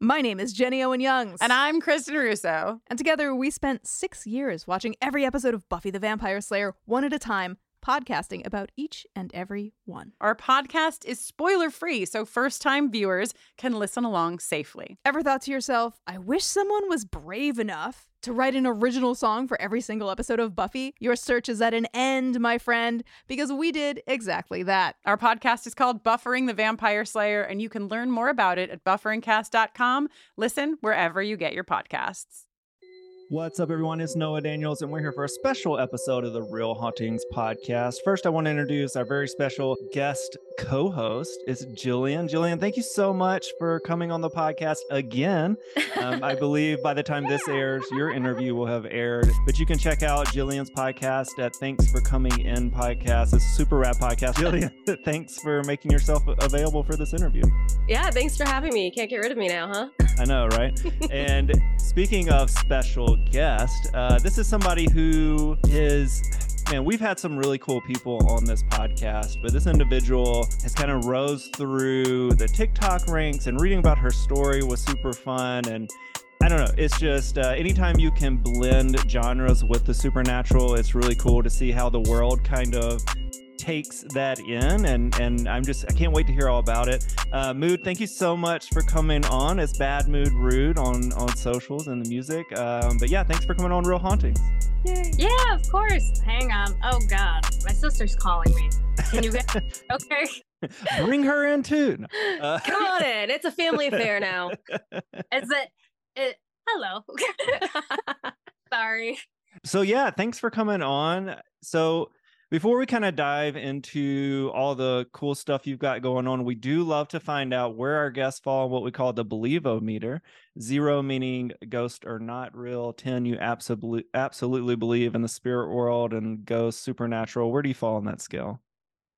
My name is Jenny Owen Youngs. And I'm Kristen Russo. And together we spent six years watching every episode of Buffy the Vampire Slayer one at a time, podcasting about each and every one. Our podcast is spoiler free, so first time viewers can listen along safely. Ever thought to yourself, I wish someone was brave enough to write an original song for every single episode of Buffy? Your search is at an end, my friend, because we did exactly that. Our podcast is called Buffering the Vampire Slayer, and you can learn more about it at bufferingcast.com. Listen wherever you get your podcasts. What's up, everyone? It's Noah Daniels, and we're here for a special episode of the Real Hauntings podcast. First, I want to introduce our very special guest co host. It's Jillian. Jillian, thank you so much for coming on the podcast again. Um, I believe by the time this airs, your interview will have aired, but you can check out Jillian's podcast at Thanks for Coming In podcast. It's a super rad podcast. Jillian, thanks for making yourself available for this interview. Yeah, thanks for having me. You Can't get rid of me now, huh? I know, right? and speaking of special guest. Uh, this is somebody who is man, we've had some really cool people on this podcast, but this individual has kind of rose through the TikTok ranks, and reading about her story was super fun. And I don't know, it's just uh, anytime you can blend genres with the supernatural, it's really cool to see how the world kind of takes that in and and i'm just i can't wait to hear all about it. Uh, mood thank you so much for coming on. As BadMoodRude on on socials and the music. Um, but yeah thanks for coming on real hauntings. Yay. yeah of course. Hang on. Oh god. My sister's calling me. Can you get okay. Bring her in too. Uh, come on in it's a family affair now. Is it, it hello. Sorry. So yeah thanks for coming on. So before we kind of dive into all the cool stuff you've got going on, we do love to find out where our guests fall on what we call the believo meter. Zero meaning ghost or not real. 10, you absolutely absolutely believe in the spirit world and ghost supernatural. Where do you fall on that scale?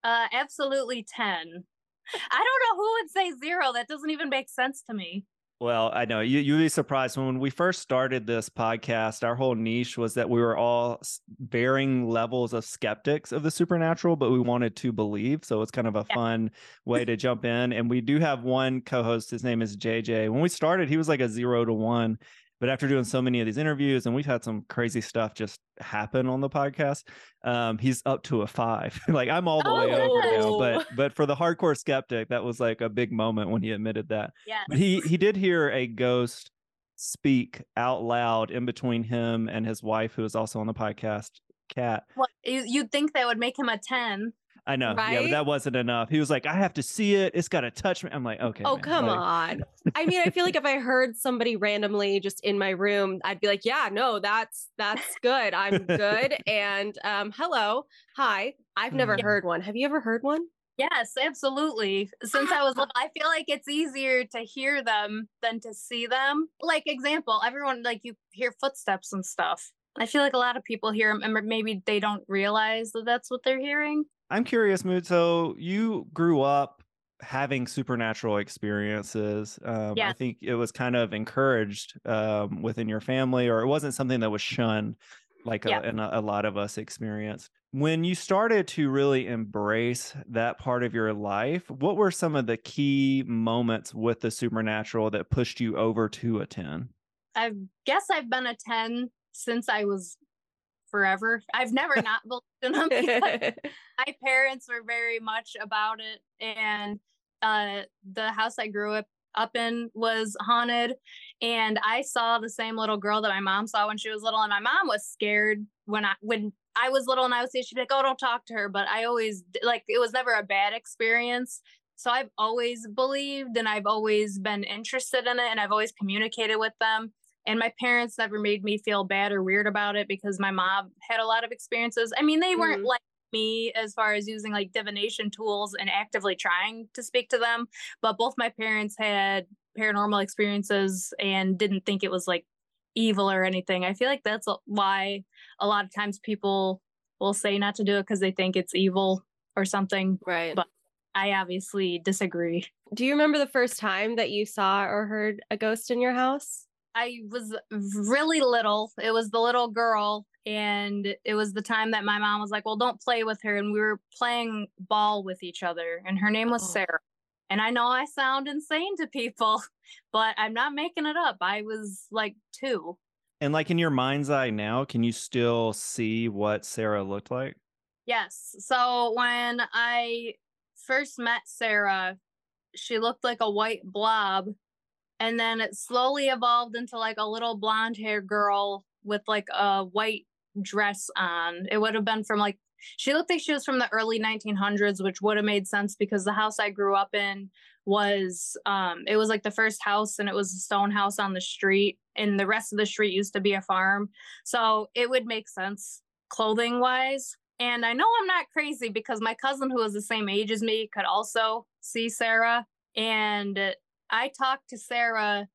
Uh absolutely 10. I don't know who would say zero. That doesn't even make sense to me. Well, I know you you'd be surprised when we first started this podcast, our whole niche was that we were all varying levels of skeptics of the supernatural, but we wanted to believe. So it's kind of a yeah. fun way to jump in. And we do have one co-host, his name is JJ. When we started, he was like a zero to one. But after doing so many of these interviews, and we've had some crazy stuff just happen on the podcast, um, he's up to a five. like I'm all the oh, way over now. But but for the hardcore skeptic, that was like a big moment when he admitted that. Yeah. But he he did hear a ghost speak out loud in between him and his wife, who is also on the podcast, Cat. Well, you'd think that would make him a ten. I know. Right? Yeah, but that wasn't enough. He was like, I have to see it. It's got to touch me. I'm like, okay. Oh, man. come like, on. I mean, I feel like if I heard somebody randomly just in my room, I'd be like, yeah, no, that's that's good. I'm good. and um, hello, hi. I've never yeah. heard one. Have you ever heard one? Yes, absolutely. Since I was little, I feel like it's easier to hear them than to see them. Like example, everyone like you hear footsteps and stuff. I feel like a lot of people hear them and maybe they don't realize that that's what they're hearing. I'm curious, Mood. So you grew up having supernatural experiences. Um, yeah. I think it was kind of encouraged um, within your family, or it wasn't something that was shunned like yeah. a, a, lot of us experienced. When you started to really embrace that part of your life, what were some of the key moments with the supernatural that pushed you over to a 10? I guess I've been a 10 since I was forever. I've never not believed in them. because my parents were very much about it and uh the house I grew up up in was haunted and I saw the same little girl that my mom saw when she was little and my mom was scared when I when I was little and I would say she'd be like, "Oh, don't talk to her," but I always like it was never a bad experience. So I've always believed and I've always been interested in it and I've always communicated with them. And my parents never made me feel bad or weird about it because my mom had a lot of experiences. I mean, they weren't Mhm. like me as far as using like divination tools and actively trying to speak to them, but both my parents had paranormal experiences and didn't think it was like evil or anything. I feel like that's why a lot of times people will say not to do it because they think it's evil or something. right. But- I obviously disagree. Do you remember the first time that you saw or heard a ghost in your house? I was really little. It was the little girl, and it was the time that my mom was like, Well, don't play with her. And we were playing ball with each other, and her name was Oh. Sarah. And I know I sound insane to people, but I'm not making it up. I was like two. And like in your mind's eye now, can you still see what Sarah looked like? Yes. So when I first met Sarah, she looked like a white blob. And then it slowly evolved into like a little blonde haired girl with like a white dress on. It would have been from like, she looked like she was from the early 1900s, which would have made sense because the house I grew up in was, um, it was like the first house and it was a stone house on the street. And the rest of the street used to be a farm. So it would make sense clothing wise. And I know I'm not crazy because my cousin, who was the same age as me, could also see Sarah. And I talked to Sarah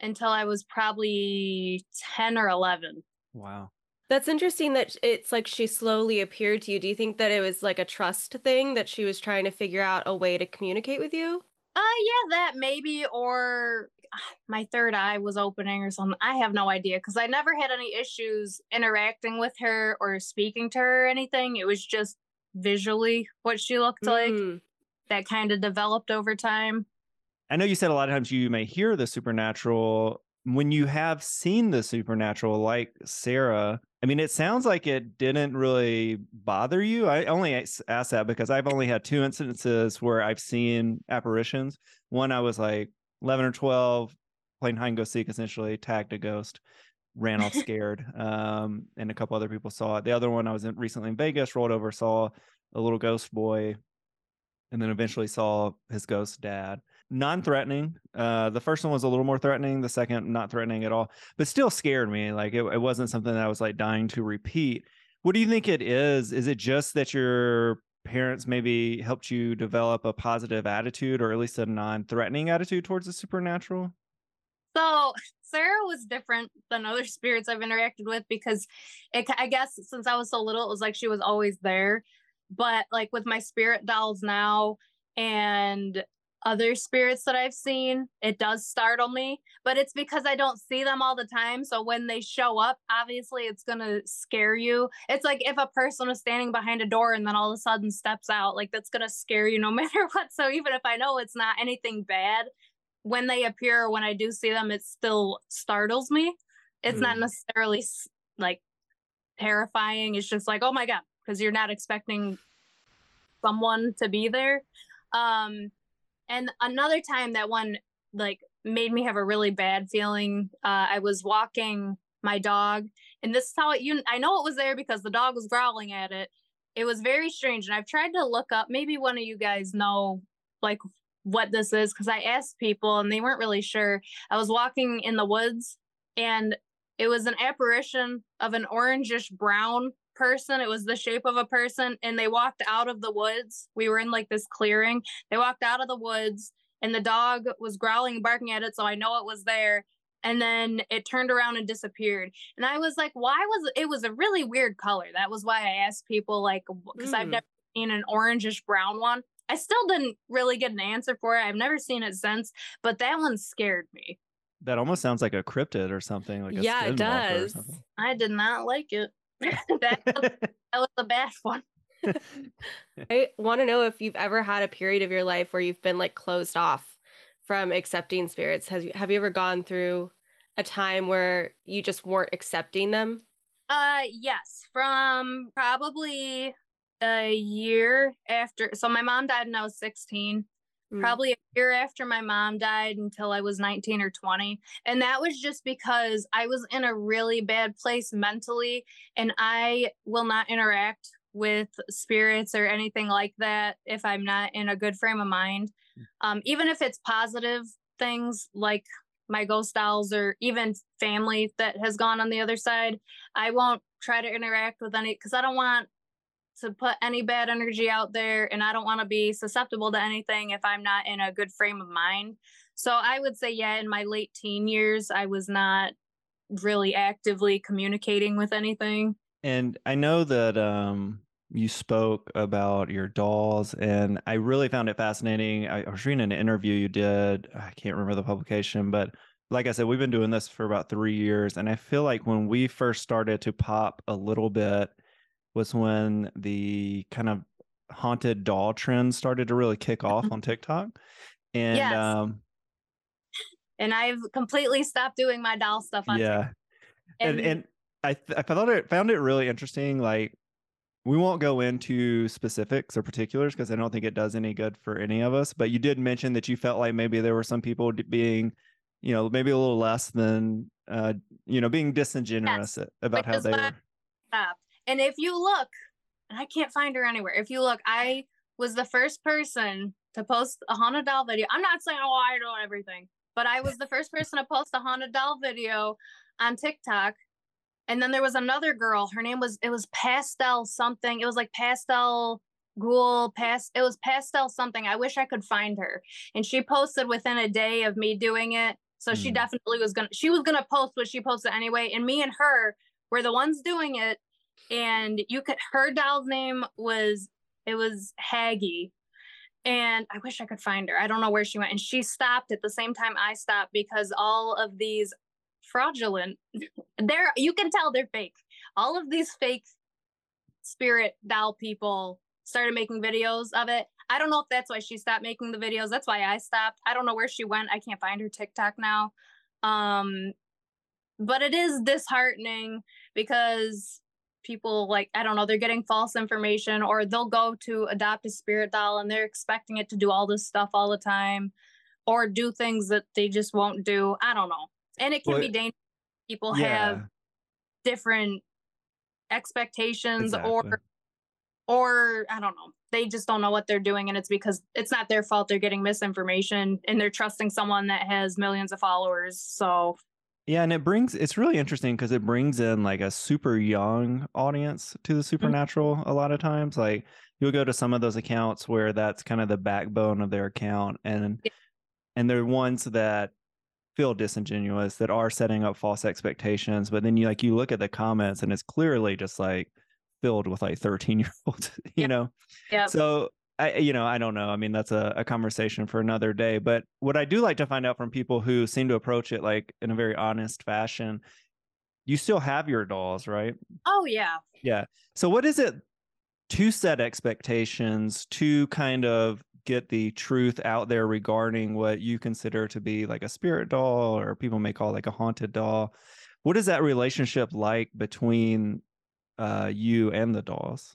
until I was probably 10 or 11. Wow. That's interesting that it's like she slowly appeared to you. Do you think that it was like a trust thing that she was trying to figure out a way to communicate with you? Uh, yeah, that maybe, or ah, my third eye was opening or something. I have no idea because I never had any issues interacting with her or speaking to her or anything. It was just visually what she looked like Mm. that kind of developed over time. I know you said a lot of times you may hear the supernatural. When you have seen the supernatural, like Sarah, I mean, it sounds like it didn't really bother you. I only as- ask that because I've only had two instances where I've seen apparitions. One, I was like 11 or 12, playing hide and go seek, essentially, tagged a ghost, ran off scared. Um, and a couple other people saw it. The other one, I was in, recently in Vegas, rolled over, saw a little ghost boy, and then eventually saw his ghost dad non-threatening uh the first one was a little more threatening the second not threatening at all but still scared me like it, it wasn't something that i was like dying to repeat what do you think it is is it just that your parents maybe helped you develop a positive attitude or at least a non-threatening attitude towards the supernatural So Sarah was different than other spirits I've interacted with because it, I guess since I was so little, it was like she was always there. But like with my spirit dolls now and other spirits that I've seen, it does startle me. But it's because I don't see them all the time. So when they show up, obviously it's going to scare you. It's like if a person is standing behind a door and then all of a sudden steps out, like that's going to scare you no matter what. So even if I know it's not anything bad, when they appear when I do see them, it still startles me. It's not Mm. necessarily like terrifying. It's just like, oh my God, because you're not expecting someone to be there. Um, and another time that one like made me have a really bad feeling. Uh, I was walking my dog, and this is how it, you, I know it was there because the dog was growling at it. It was very strange. And I've tried to look up, maybe one of you guys know like what this is because I asked people and they weren't really sure. I was walking in the woods and it was an apparition of an orangish brown person. It was the shape of a person and they walked out of the woods. We were in like this clearing. They walked out of the woods and the dog was growling and barking at it. So I know it was there. And then it turned around and disappeared. And I was like, why was it? It was a really weird color. That was why I asked people, like, because I've Mm. never seen an orangish brown one. I still didn't really get an answer for it. I've never seen it since, but that one scared me. that almost sounds like a cryptid or something like a Yeah, it does. I did not like it. that, was, that was a bad one. I want to know if you've ever had a period of your life where you've been like closed off from accepting spirits. Has you have you ever gone through a time where you just weren't accepting them? Uh yes, from probably a year after so my mom died when I was 16. Mm. Probably a year after my mom died until I was 19 or 20. And that was just because I was in a really bad place mentally and I will not interact with spirits or anything like that if I'm not in a good frame of mind. Um, even if it's positive things like my ghost dolls or even family that has gone on the other side, I won't try to interact with any because I don't want to put any bad energy out there and I don't want to be susceptible to anything if I'm not in a good frame of mind. So I would say, yeah, in my late teen years, I was not really actively communicating with anything. And I know that um, you spoke about your dolls, and I really found it fascinating. I, I was reading an interview you did. I can't remember the publication, but like I said, we've been doing this for about three years. And I feel like when we first started to pop a little bit was when the kind of haunted doll trend started to really kick off on TikTok. And Yes. um, And I've completely stopped doing my doll stuff on yeah, and and, and I th- I thought it found it really interesting. Like we won't go into specifics or particulars because I don't think it does any good for any of us. But you did mention that you felt like maybe there were some people being, you know, maybe a little less than, uh, you know, being disingenuous a- about how they were. And if you look, and I can't find her anywhere. If you look, I was the first person to post a haunted doll video. I'm not saying, oh, I know everything, but I was the first person to post a haunted doll video on TikTok. And then there was another girl. Her name was it was pastel something. It was like pastel ghoul past it was pastel something. I wish I could find her. And she posted within a day of me doing it. So she Hmm. definitely was gonna she was gonna post what she posted anyway. And me and her were the ones doing it. And you could her doll's name was it was Haggy. And I wish I could find her. I don't know where she went. And she stopped at the same time I stopped because all of these fraudulent they're you can tell they're fake. All of these fake spirit doll people started making videos of it. I don't know if that's why she stopped making the videos. That's why I stopped. I don't know where she went. I can't find her TikTok now. Um but it is disheartening because people like I don't know, they're getting false information or they'll go to adopt a spirit doll and they're expecting it to do all this stuff all the time or do things that they just won't do. I don't know. And it can Well, be dangerous. People yeah, have different expectations exactly. or or I don't know. They just don't know what they're doing and it's because it's not their fault they're getting misinformation and they're trusting someone that has millions of followers. So Yeah, and it brings it's really interesting because it brings in like a super young audience to the mm-hmm. supernatural a lot of times. Like you'll go to some of those accounts where that's kind of the backbone of their account and Yeah. and they're ones that feel disingenuous that are setting up false expectations, but then you like you look at the comments and it's clearly just like filled with like 13 year olds, you know. yeah. So I, you know, I don't know. I mean, that's a, a conversation for another day. But what I do like to find out from people who seem to approach it like in a very honest fashion, you still have your dolls, right? Oh yeah. Yeah. So what is it to set expectations to kind of get the truth out there regarding what you consider to be like a spirit doll or people may call like a haunted doll? What is that relationship like between uh you and the dolls?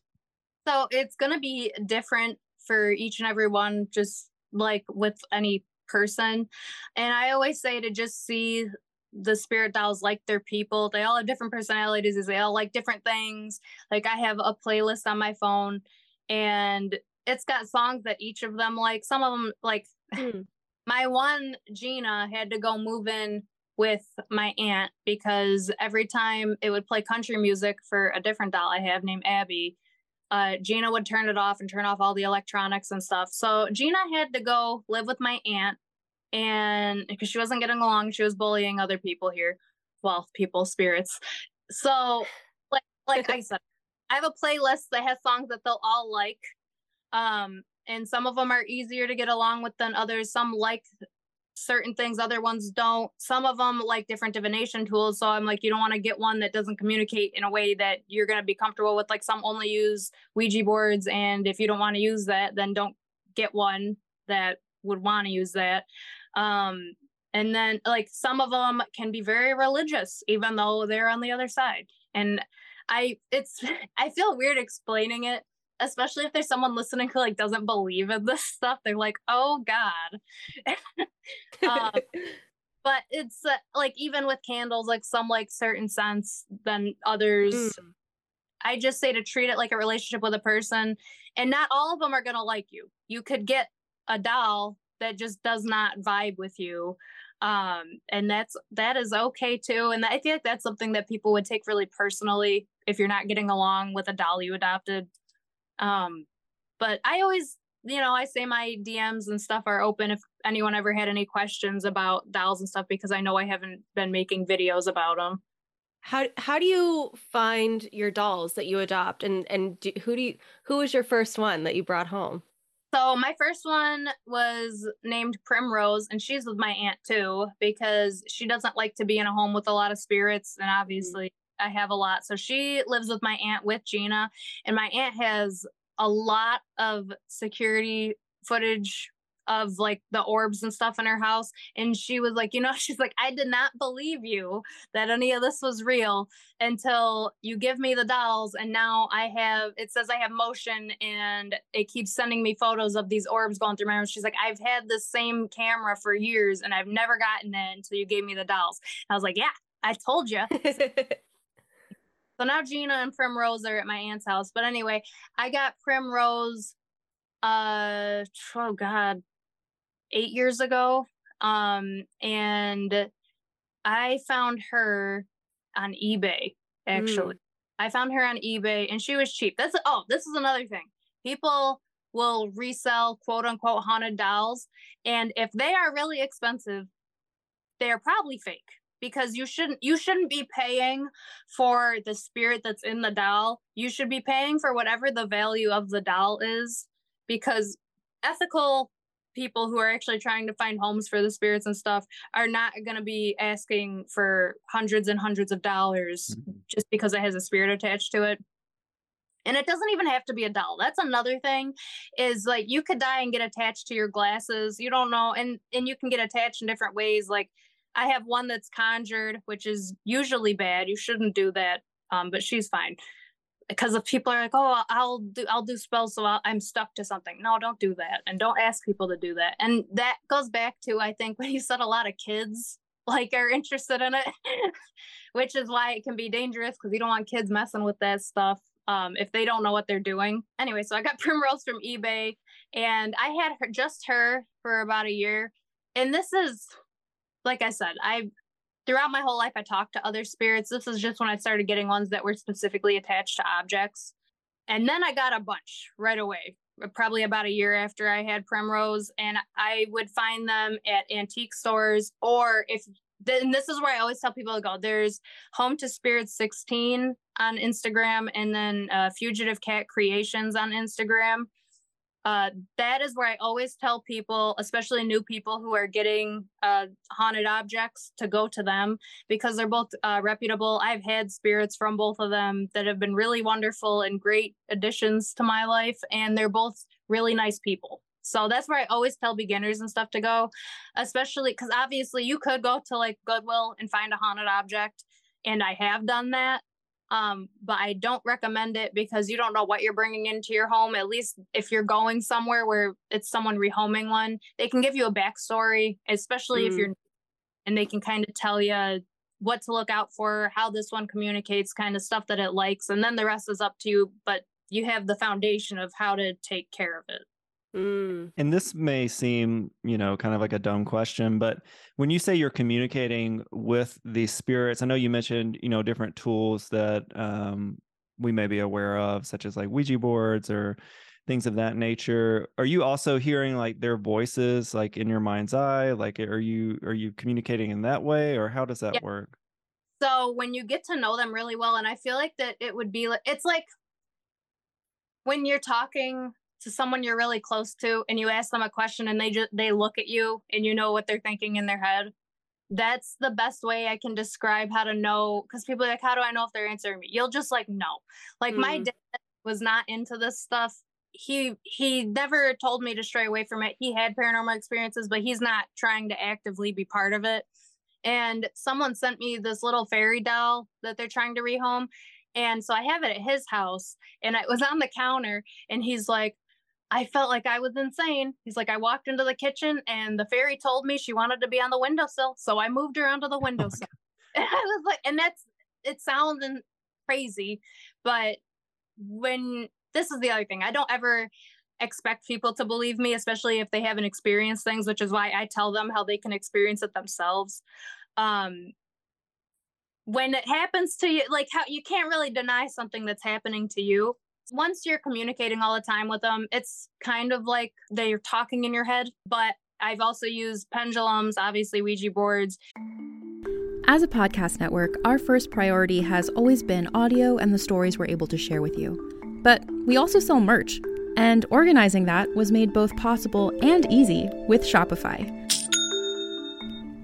So it's going to be different for each and every one, just like with any person. And I always say to just see the spirit dolls like their people. They all have different personalities, they all like different things. Like I have a playlist on my phone and it's got songs that each of them like. Some of them, like Hmm. my one Gina had to go move in with my aunt because every time it would play country music for a different doll I have named Abby, uh, Gina would turn it off and turn off all the electronics and stuff. So Gina had to go live with my aunt, and because she wasn't getting along, she was bullying other people here, well, people, spirits. So, like, like I said, I have a playlist that has songs that they'll all like. Um, and some of them are easier to get along with than others. Some like certain things, other ones don't. Some of them like different divination tools. So I'm like, you don't want to get one that doesn't communicate in a way that you're going to be comfortable with. Like some only use Ouija boards. And if you don't want to use that, then don't get one that would want to use that. Um, and then like some of them can be very religious even though they're on the other side and i it's i feel weird explaining it especially if there's someone listening who like doesn't believe in this stuff they're like oh god. Um, but it's uh, like even with candles like some like certain scents than others Mm. i just say to treat it like a relationship with a person and not all of them are going to like you. You could get a doll that just does not vibe with you um and that's that is okay too and i feel like that's something that people would take really personally if you're not getting along with a doll you adopted um but i always you know i say my dms and stuff are open if anyone ever had any questions about dolls and stuff because i know i haven't been making videos about them How how do you find your dolls that you adopt, and and do, who do you who was your first one that you brought home? So my first one was named Primrose, and she's with my aunt too because she doesn't like to be in a home with a lot of spirits, and obviously I have a lot. So she lives with my aunt with Gina, and my aunt has a lot of security footage of like the orbs and stuff in her house and she was like you know she's like i did not believe you that any of this was real until you give me the dolls and now i have it says i have motion and it keeps sending me photos of these orbs going through my room. She's like i've had the same camera for years and i've never gotten it until you gave me the dolls. I was like yeah i told you so now Gina and Primrose are at my aunt's house. But anyway, I got Primrose uh oh god, 8 years ago. Um and I found her on eBay actually. I found her on eBay and she was cheap. That's oh, this is another thing. People will resell quote unquote haunted dolls and if they are really expensive, they're probably fake because you shouldn't you shouldn't be paying for the spirit that's in the doll. You should be paying for whatever the value of the doll is because ethical people who are actually trying to find homes for the spirits and stuff are not going to be asking for hundreds and hundreds of dollars mm-hmm. just because it has a spirit attached to it. And it doesn't even have to be a doll. That's another thing is like you could die and get attached to your glasses. You don't know and and you can get attached in different ways like I have one that's conjured, which is usually bad. You shouldn't do that. Um, but she's fine. Because if people are like, "Oh, I'll do, I'll do spells, so I'll, I'm stuck to something." No, don't do that, and don't ask people to do that. And that goes back to I think when you said a lot of kids like are interested in it, which is why it can be dangerous because you don't want kids messing with that stuff um, if they don't know what they're doing. Anyway, so I got Primrose from eBay, and I had her just her for about a year, and this is like I said, I throughout my whole life I talked to other spirits. This is just when I started getting ones that were specifically attached to objects. And then I got a bunch right away, probably about a year after I had Primrose. And I would find them at antique stores or if then this is where I always tell people to go. There's Home to Spirits 16 on Instagram and then uh, Fugitive Cat Creations on Instagram uh, that is where I always tell people, especially new people who are getting uh, haunted objects, to go to them because they're both uh, reputable. I've had spirits from both of them that have been really wonderful and great additions to my life, and they're both really nice people. So that's where I always tell beginners and stuff to go, especially because obviously you could go to like Goodwill and find a haunted object, and I have done that um, but I don't recommend it because you don't know what you're bringing into your home. At least if you're going somewhere where it's someone rehoming one, they can give you a backstory, especially if Mm. you're, and they can kind of tell you what to look out for, how this one communicates, kind of stuff that it likes, and then the rest is up to you. But you have the foundation of how to take care of it. Mm. And this may seem, you know, kind of like a dumb question, but when you say you're communicating with these spirits, I know you mentioned, you know, different tools that um, we may be aware of, such as like Ouija boards or things of that nature. Are you also hearing like their voices, like in your mind's eye? Like, are you are you communicating in that way, or how does that Yeah. work? So when you get to know them really well, and I feel like that it would be like it's like when you're talking to someone you're really close to and you ask them a question and they just they look at you and you know what they're thinking in their head. That's the best way I can describe how to know because people are like, how do I know if they're answering me? You'll just like know. Like my Mm. dad was not into this stuff he he never told me to stray away from it. He had paranormal experiences, but he's not trying to actively be part of it. And someone sent me this little fairy doll that they're trying to rehome. And so I have it at his house and it was on the counter and he's like, I felt like I was insane. He's like, I walked into the kitchen and the fairy told me she wanted to be on the windowsill. So I moved her onto the oh windowsill. Oh and I was like, and that's, it sounds crazy, but when this is the other thing, I don't ever expect people to believe me, especially if they haven't experienced things, which is why I tell them how they can experience it themselves. Um, when it happens to you, like how you can't really deny something that's happening to you once you're communicating all the time with them, it's kind of like they're talking in your head. But I've also used pendulums, obviously, Ouija boards. As a podcast network, our first priority has always been audio and the stories we're able to share with you. But we also sell merch, and organizing that was made both possible and easy with Shopify.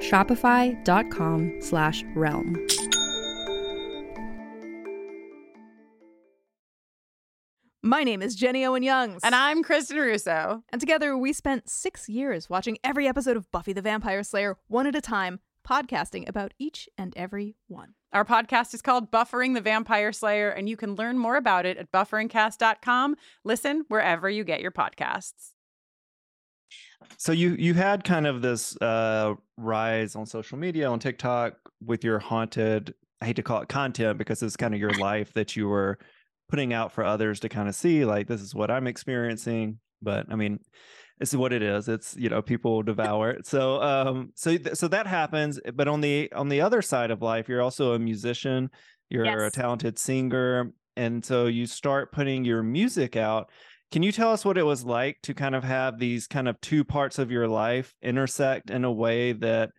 shopify.com slash realm. My name is Jenny Owen Youngs. And I'm Kristen Russo. And together we spent six years watching every episode of Buffy the Vampire Slayer one at a time, podcasting about each and every one. Our podcast is called Buffering the Vampire Slayer, and you can learn more about it at bufferingcast.com. Listen wherever you get your podcasts. So you you had kind of this uh, rise on social media on TikTok with your haunted. I hate to call it content because it's kind of your life that you were putting out for others to kind of see. Like this is what I'm experiencing. But I mean, this is what it is. It's you know people devour it. So um so so that happens. But on the on the other side of life, you're also a musician. You're yes. a talented singer, and so you start putting your music out can you tell us what it was like to kind of have these kind of two parts of your life intersect in a way that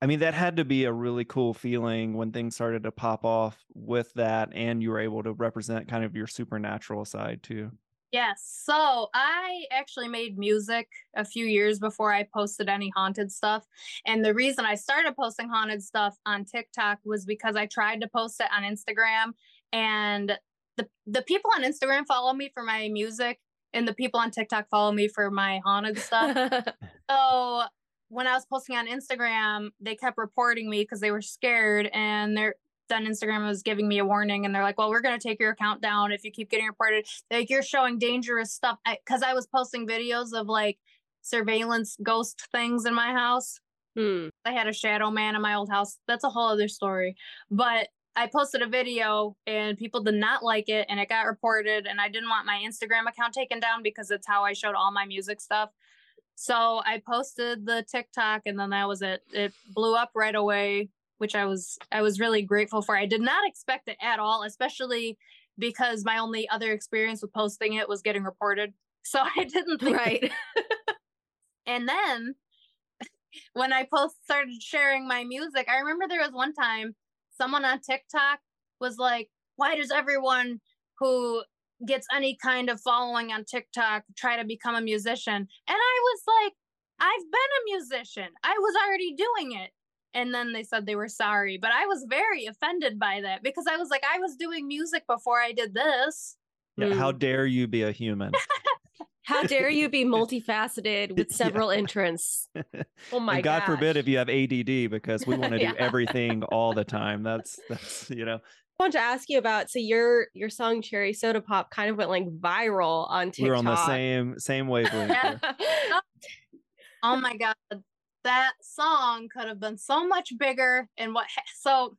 I mean, that had to be a really cool feeling when things started to pop off with that, and you were able to represent kind of your supernatural side too. Yes. So I actually made music a few years before I posted any haunted stuff. And the reason I started posting haunted stuff on TikTok was because I tried to post it on Instagram and the the people on Instagram follow me for my music and the people on TikTok follow me for my haunted stuff. so when I was posting on Instagram, they kept reporting me because they were scared, and they're then Instagram was giving me a warning, and they're like, "Well, we're gonna take your account down if you keep getting reported. Like you're showing dangerous stuff." Because I, I, was posting videos of like surveillance ghost things in my house. Hmm. I had a shadow man in my old house. That's a whole other story. But I posted a video and people did not like it and it got reported and I didn't want my Instagram account taken down because it's how I showed all my music stuff. So I posted the TikTok and then that was it. It blew up right away, which I was I was really grateful for. I did not expect it at all, especially because my only other experience with posting it was getting reported. So I didn't think right. and then when I post started sharing my music, I remember there was one time someone on TikTok was like, why does everyone who gets any kind of following on TikTok try to become a musician? And I was like, I've been a musician. I was already doing it. and then they said they were sorry. But I was very offended by that because I was like, I was doing music before I did this. Yeah, how Mm. dare you be a human? How dare you be multifaceted with Yeah. several interests? Oh my and God forbid if you have ADD because we want to Yeah. do everything all the time. That's that's you know. I want to ask you about so your your song Cherry Soda Pop kind of went like viral on TikTok. We're on the same same wavelength. Yeah. Oh, oh my god, that song could have been so much bigger. And what? So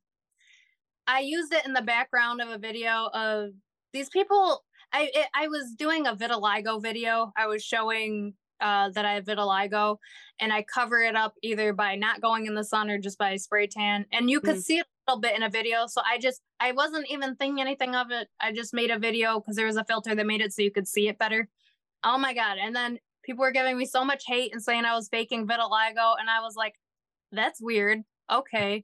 I used it in the background of a video of these people. I it, I was doing a vitiligo video. I was showing uh, that I have vitiligo, and I cover it up either by not going in the sun or just by spray tan. And you could Mm. see it a little bit in a video. So I just I wasn't even thinking anything of it. I just made a video because there was a filter that made it so you could see it better. Oh my god! And then people were giving me so much hate and saying I was faking vitiligo, and I was like, that's weird. Okay.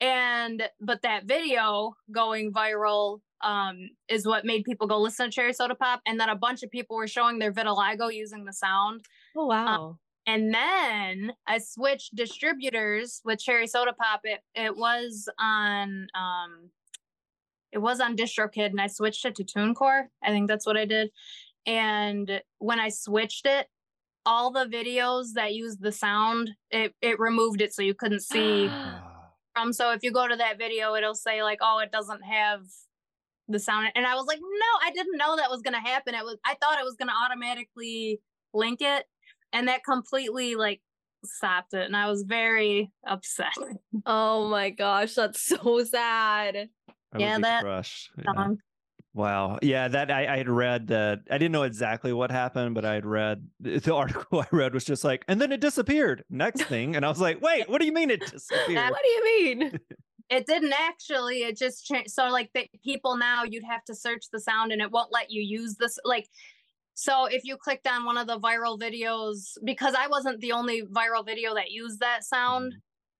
And but that video going viral um is what made people go listen to Cherry Soda Pop, and then a bunch of people were showing their vitiligo using the sound. Oh wow. And then I switched distributors with Cherry Soda Pop. It it was on um it was on DistroKid and I switched it to TuneCore. I think that's what I did. And when I switched it, all the videos that used the sound, it, it removed it so you couldn't see um, So if you go to that video, it'll say like, oh, it doesn't have the sound. And I was like, no, I didn't know that was gonna happen. It was I thought it was gonna automatically link it. And that completely like stopped it. And I was very upset. oh my gosh, that's so sad. I Yeah, that crushed. Yeah. Wow. Yeah, that I, I had read that I didn't know exactly what happened, but I had read the article I read was just like, and then it disappeared. Next thing. And I was like, wait, what do you mean it disappeared? What do you mean? It didn't actually. It just changed. So like the people now, you'd have to search the sound, and it won't let you use this. Like, so if you clicked on one of the viral videos, because I wasn't the only viral video that used that sound.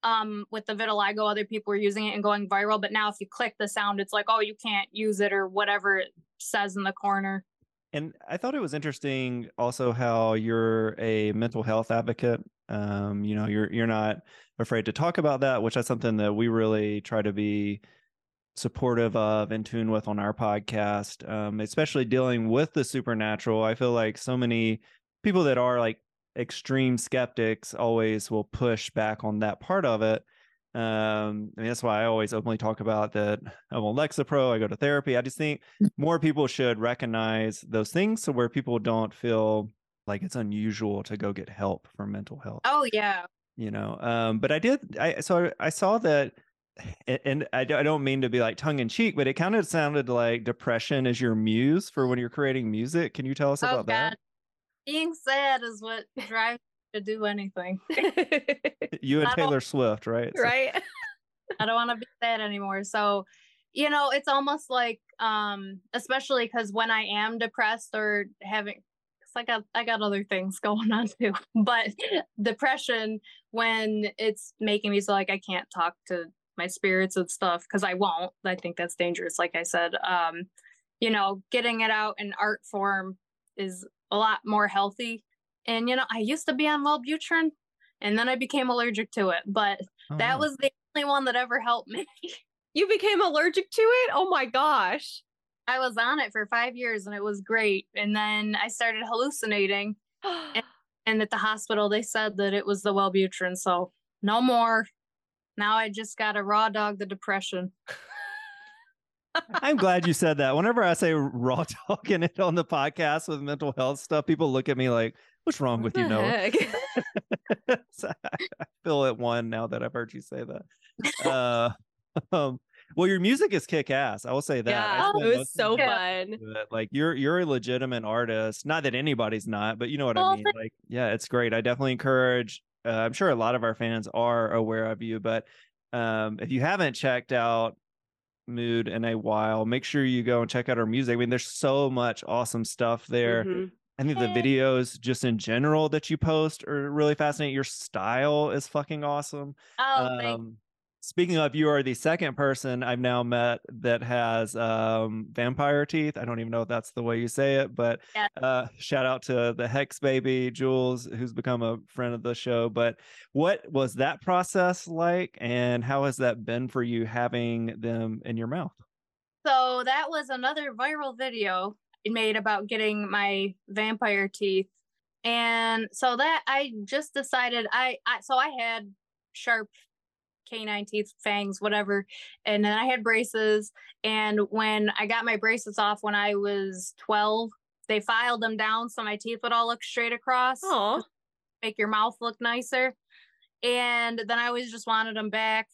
Um, with the vitiligo, other people were using it and going viral. But now, if you click the sound, it's like, oh, you can't use it or whatever it says in the corner. And I thought it was interesting also how you're a mental health advocate. Um, you know, you're you're not afraid to talk about that, which is something that we really try to be supportive of in tune with on our podcast, um, especially dealing with the supernatural. I feel like so many people that are like extreme skeptics always will push back on that part of it. Um, I mean, that's why I always openly talk about that I'm on Lexapro, I go to therapy. I just think more people should recognize those things so where people don't feel like it's unusual to go get help for mental health Oh yeah, you know um but i did i so i saw that a- and I don't mean to be like tongue in cheek but it kind of sounded like depression is your muse for when you're creating music can you tell us oh about god, that being sad is what drives me to do anything. you and taylor swift right So- right? I don't want to be sad anymore. So, you know, it's almost like, um, especially because when I am depressed or having, I got I got other things going on too, but depression when it's making me so like I can't talk to my spirits and stuff because I won't. I think that's dangerous. Like I said, um, you know, getting it out in art form is a lot more healthy. And you know, I used to be on Wellbutrin, and then I became allergic to it, but Oh, that was the only one that ever helped me. You became allergic to it? Oh my gosh. I was on it for five years and it was great. And then I started hallucinating. And at the hospital, they said that it was the Wellbutrin. So no more. Now I just got to raw dog the depression. i'm glad you said that whenever i say raw talking it on the podcast with mental health stuff people look at me like what's wrong with What you the noah? So I I feel at one now that I've heard you say that. Uh, um, well, your music is kick ass. I will say that. Yeah, spent it was so fun. time with it. Like you're you're a legitimate artist. Not that anybody's not, but you know what I mean. Like, yeah, it's great. I definitely encourage. Uh, I'm sure a lot of our fans are aware of you, but um, if you haven't checked out Mood in a while, make sure you go and check out our music. I mean, there's so much awesome stuff there. Mhm. I think the videos just in general that you post are really fascinating. Your style is fucking awesome. Oh, thank Um, speaking of, you are the second person I've now met that has um, vampire teeth. I don't even know if that's the way you say it, but Yeah. uh, shout out to the Hex baby, Jules, who's become a friend of the show. But what was that process like, and how has that been for you having them in your mouth? So that was another viral video I made about getting my vampire teeth. And so that I just decided I, I so I had sharp canine teeth, fangs, whatever. And then I had braces. And when I got my braces off when I was 12, they filed them down so my teeth would all look straight across Oh, make your mouth look nicer. And then I always just wanted them back.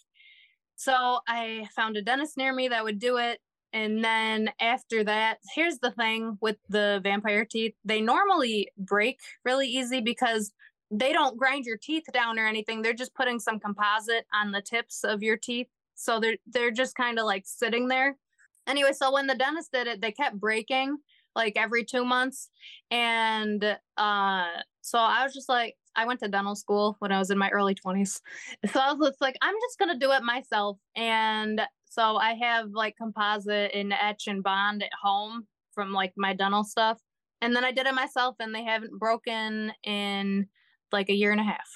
So I found a dentist near me that would do it. And then after that, here's the thing with the vampire teeth they normally break really easy because they don't grind your teeth down or anything. They're just putting some composite on the tips of your teeth. So they're they're just kind of like sitting there. Anyway, so when the dentist did it, they kept breaking like every two months. And uh so I was just like, I went to dental school when I was in my early 20s. So I was like, I'm just to do it myself. And so I have like composite and etch and bond at home from like my dental stuff. And then I did it myself and they haven't broken in like a year and a half.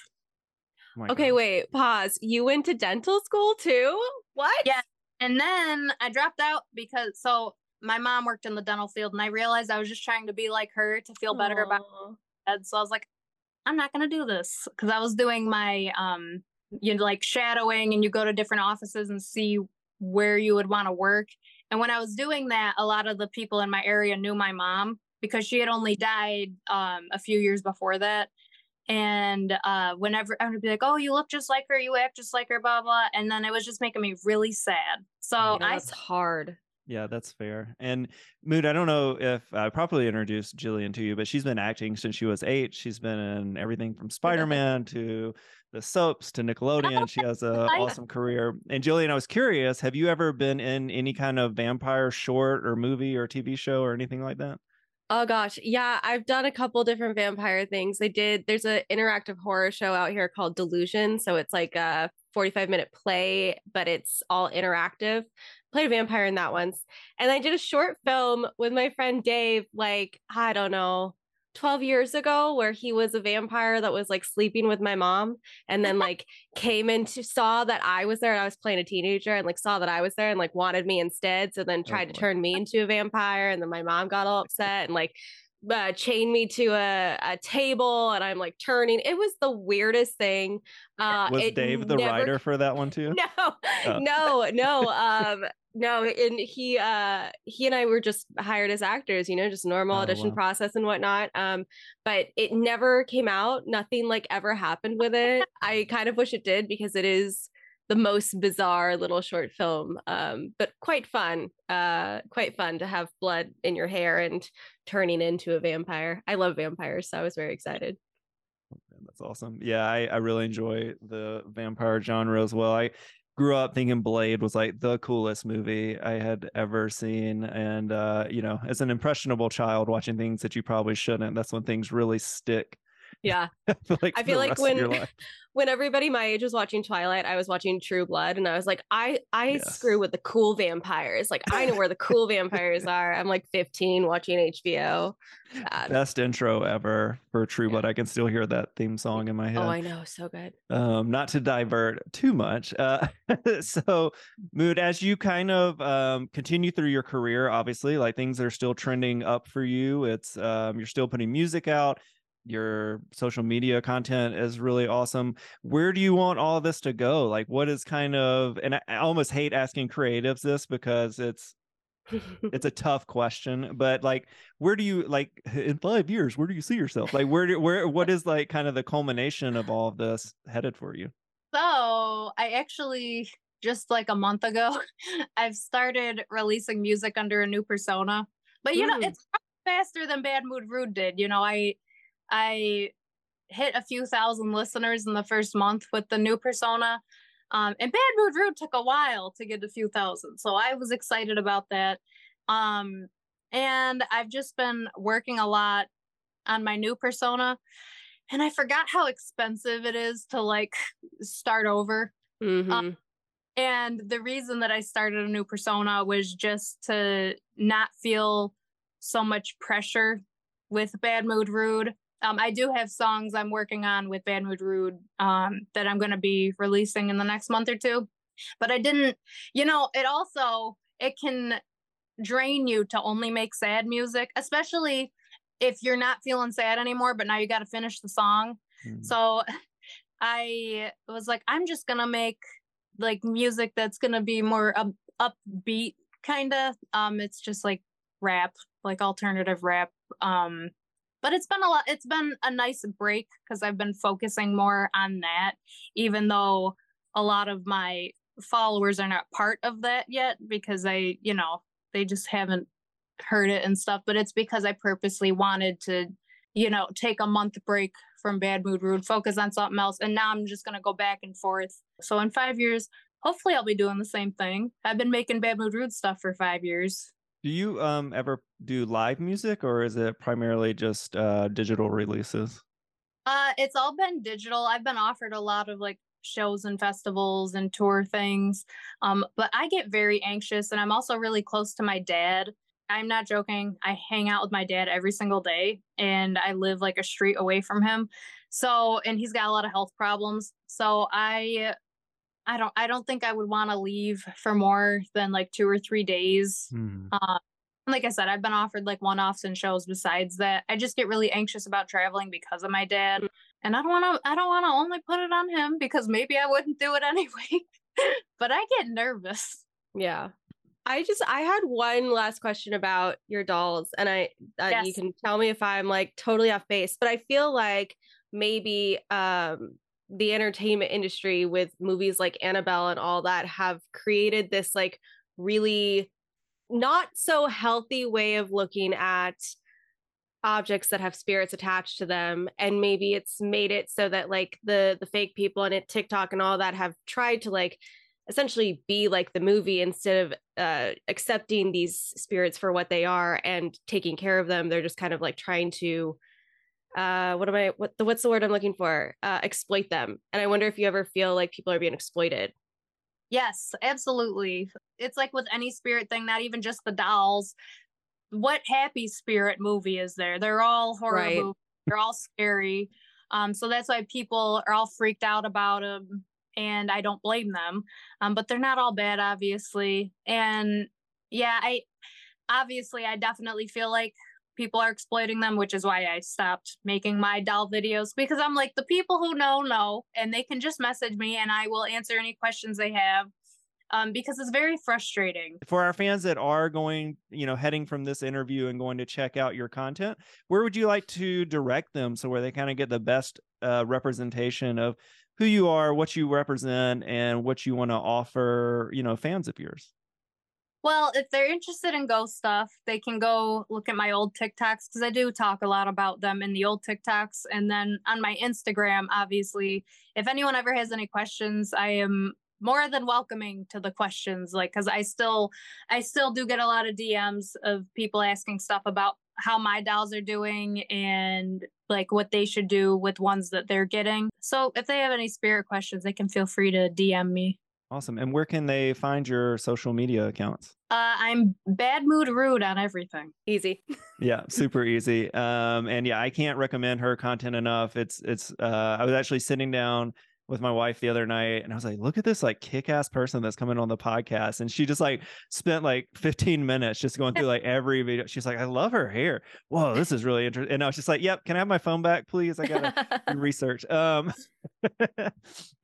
Oh okay. God. Wait, pause. You went to dental school too? What? Yeah. And then I dropped out because so my mom worked in the dental field and I realized I was just trying to be like her to feel better about Aw. head. So I was like, I'm not gonna do this because I was doing my um, you know, like shadowing, and you go to different offices and see where you would want to work. And when I was doing that, a lot of the people in my area knew my mom because she had only died um, a few years before that. And uh, whenever I would be like, "Oh, you look just like her, you act just like her," blah blah, and then it was just making me really sad. So Yeah, I that's hard. Yeah, that's fair. And Mood, I don't know if I properly introduced Jillian to you, but she's been acting since she was eight. She's been in everything from Spider Man to the soaps to Nickelodeon. She has an awesome career. And Jillian, I was curious, have you ever been in any kind of vampire short or movie or TV show or anything like that? Oh gosh, yeah, I've done a couple different vampire things. They did. There's an interactive horror show out here called Delusion, so it's like a 45 minute play, but it's all interactive. Played a vampire in that once, and I did a short film with my friend Dave, like I don't know, 12 years ago, where he was a vampire that was like sleeping with my mom, and then like came into saw that I was there, and I was playing a teenager, and like saw that I was there, and like wanted me instead, so then tried to boy. turn me into a vampire, and then my mom got all upset and like uh, chained me to a, a table and I'm like turning. It was the weirdest thing. Uh, Was Dave the never- writer for that one too? No, Oh. no, no. Um, no. And he, uh, he and I were just hired as actors, you know, just normal Oh, audition wow. process and whatnot. Um, but it never came out. Nothing like ever happened with it. I kind of wish it did because it is the most bizarre little short film um but quite fun uh quite fun to have blood in your hair and turning into a vampire i love vampires so i was very excited Man, That's awesome. Yeah, I, I really enjoy the vampire genre as well. I grew up thinking Blade was like the coolest movie I had ever seen. And uh, you know, as an impressionable child watching things that you probably shouldn't, that's when things really stick. Yeah I feel like, I feel like rest of your when- when everybody my age was watching twilight i was watching true blood and i was like i i Yes. screw with the cool vampires like i know where the cool vampires are i'm like 15 watching hbo Bad. best intro ever for True Yeah. Blood. I can still hear that theme song in my head. oh i know so good um not to divert too much uh so mood as you kind of um continue through your career obviously like things are still trending up for you it's um you're still putting music out your social media content is really awesome where do you want all this to go like what is kind of and i, almost hate asking creatives this because it's it's a tough question but like where do you like in five years where do you see yourself like where do where what is like kind of the culmination of all of this headed for you So I actually just like a month ago, I've started releasing music under a new persona. But you know, Mm. it's faster than Bad Mood Rude did. You know, I I hit a few thousand listeners in the first month with the new persona. Um, and Bad Mood Rude took a while to get a few thousand. So I was excited about that. Um, and I've just been working a lot on my new persona. And I forgot how expensive it is to like start over. Mhm. And the reason that I started a new persona was just to not feel so much pressure with Bad Mood Rude. Um, I do have songs I'm working on with Bad Mood Rude um, that I'm going to be releasing in the next month or two. But I didn't, you know, it also it can drain you to only make sad music, especially if you're not feeling sad anymore, but now you got to finish the song. Mm. So I was like, I'm just gonna make like music that's gonna be more up, upbeat kind of. Um, it's just like rap, like alternative rap. Um, but it's been a lot. It's been a nice break because I've been focusing more on that, even though a lot of my followers are not part of that yet because I, you know, they just haven't heard it and stuff. But it's because I purposely wanted to, you know, take a month break from Bad Mood Rude, focus on something else. And now I'm just going to go back and forth. So in five years, hopefully I'll be doing the same thing. I've been making Bad Mood Rude stuff for five years. Do you um ever do live music or is it primarily just uh digital releases? Uh it's all been digital. I've been offered a lot of like shows and festivals and tour things. Um but I get very anxious and I'm also really close to my dad I'm not joking. I hang out with my dad every single day and I live like a street away from him. So, and he's got a lot of health problems. So I I don't I don't think I would want to leave for more than like 2 or 3 days. Mm. Uh, like I said, I've been offered like one-offs and shows besides that. I just get really anxious about traveling because of my dad. And I don't want to I don't want to only put it on him because maybe I wouldn't do it anyway. but I get nervous. Yeah. I just I had one last question about your dolls, and I uh, yes. you can tell me if I'm like totally off base, but I feel like maybe um the entertainment industry with movies like Annabelle and all that have created this like really not so healthy way of looking at objects that have spirits attached to them. And maybe it's made it so that like the the fake people and it TikTok and all that have tried to like essentially be like the movie instead of uh, accepting these spirits for what they are and taking care of them. They're just kind of like trying to uh what am i what the what's the word i'm looking for? Uh exploit them and i wonder if you ever feel like people are being exploited. Yes absolutely. It's like with any spirit thing not even just the dolls. What happy spirit movie is there? They're all horror right. movies. They're all scary. Um so that's why people are all freaked out about them and I don't blame them. Um, but they're not all bad, obviously. And yeah, I obviously I definitely feel like people are exploiting them, which is why I stopped making my doll videos because I'm like the people who know know, and they can just message me and I will answer any questions they have. Um, because it's very frustrating for our fans that are going, you know, heading from this interview and going to check out your content. Where would you like to direct them so where they kind of get the best uh, representation of who you are, what you represent, and what you want to offer, you know, fans of yours? Well, if they're interested in ghost stuff, they can go look at my old TikToks because I do talk a lot about them in the old TikToks. And then on my Instagram, obviously, if anyone ever has any questions, I am more than welcoming to the questions like because i still i still do get a lot of dms of people asking stuff about how my dolls are doing and like what they should do with ones that they're getting. So if they have any spirit questions, they can feel free to DM me. Awesome. And where can they find your social media accounts? Uh, I'm bad mood rude on everything. Easy. yeah, super easy. Um, and yeah, I can't recommend her content enough. It's it's. Uh, I was actually sitting down with my wife the other night and I was like, look at this like kick-ass person that's coming on the podcast. And she just like spent like 15 minutes just going through like every video. She's like, I love her hair. Whoa, this is really interesting. And I was just like, yep, can I have my phone back, please? I gotta do research. Um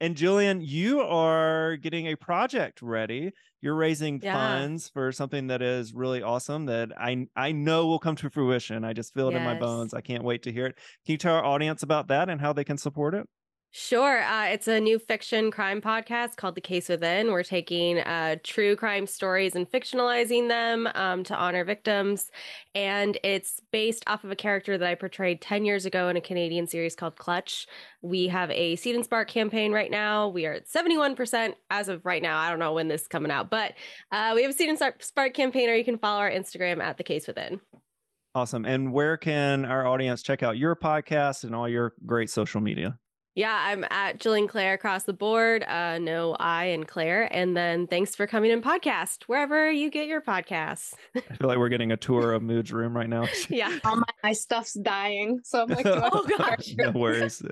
and Jillian, you are getting a project ready. You're raising yeah. funds for something that is really awesome that I I know will come to fruition. I just feel it yes. in my bones. I can't wait to hear it. Can you tell our audience about that and how they can support it? Sure. Uh, it's a new fiction crime podcast called The Case Within. We're taking uh, true crime stories and fictionalizing them um, to honor victims. And it's based off of a character that I portrayed 10 years ago in a Canadian series called Clutch. We have a Seed and Spark campaign right now. We are at 71% as of right now. I don't know when this is coming out, but uh, we have a Seed and Spark campaign, or you can follow our Instagram at The Case Within. Awesome. And where can our audience check out your podcast and all your great social media? Yeah, I'm at Jillian Clare across the board. Uh, no I and Clare. And then thanks for coming in podcast wherever you get your podcasts. I feel like we're getting a tour of Mood's room right now. yeah. All my, my stuff's dying. So I'm like, oh gosh. no worries.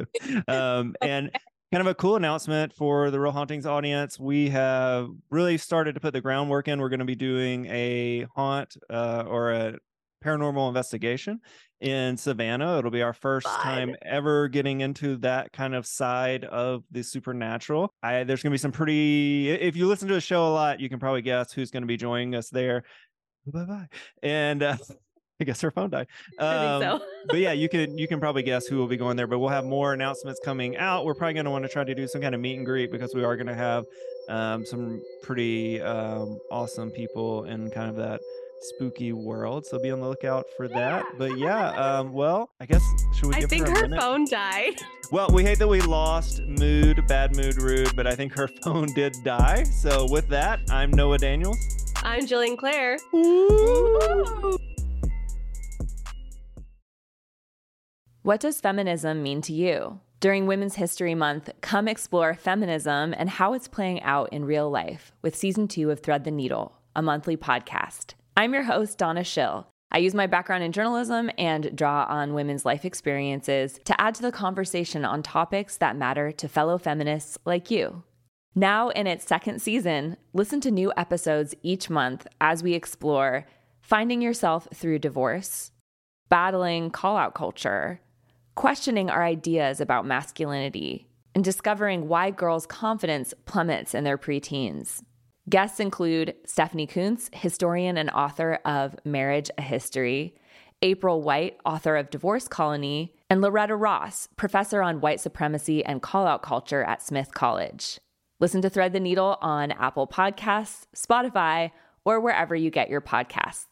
Um, and kind of a cool announcement for the Real Hauntings audience. We have really started to put the groundwork in. We're going to be doing a haunt uh, or a paranormal investigation in Savannah. It'll be our first Fun. time ever getting into that kind of side of the supernatural. I, there's going to be some pretty, if you listen to the show a lot, you can probably guess who's going to be joining us there. Bye bye. And uh, I guess her phone died. Um, so. but yeah, you can you can probably guess who will be going there. But we'll have more announcements coming out. We're probably going to want to try to do some kind of meet and greet because we are going to have um, some pretty um, awesome people in kind of that spooky world. So be on the lookout for that. But yeah, um, well, I guess should we? I give think her, a her phone died. Well, we hate that we lost mood, bad mood, rude, but I think her phone did die. So with that, I'm Noah Daniels. I'm Jillian Clare. What does feminism mean to you? During Women's History Month, come explore feminism and how it's playing out in real life with season two of Thread the Needle, a monthly podcast. I'm your host, Donna Schill. I use my background in journalism and draw on women's life experiences to add to the conversation on topics that matter to fellow feminists like you. Now, in its second season, listen to new episodes each month as we explore finding yourself through divorce, battling call out culture, questioning our ideas about masculinity, and discovering why girls' confidence plummets in their preteens. Guests include Stephanie Coontz, historian and author of Marriage a History, April White, author of Divorce Colony, and Loretta Ross, professor on white supremacy and call out culture at Smith College. Listen to Thread the Needle on Apple Podcasts, Spotify, or wherever you get your podcasts.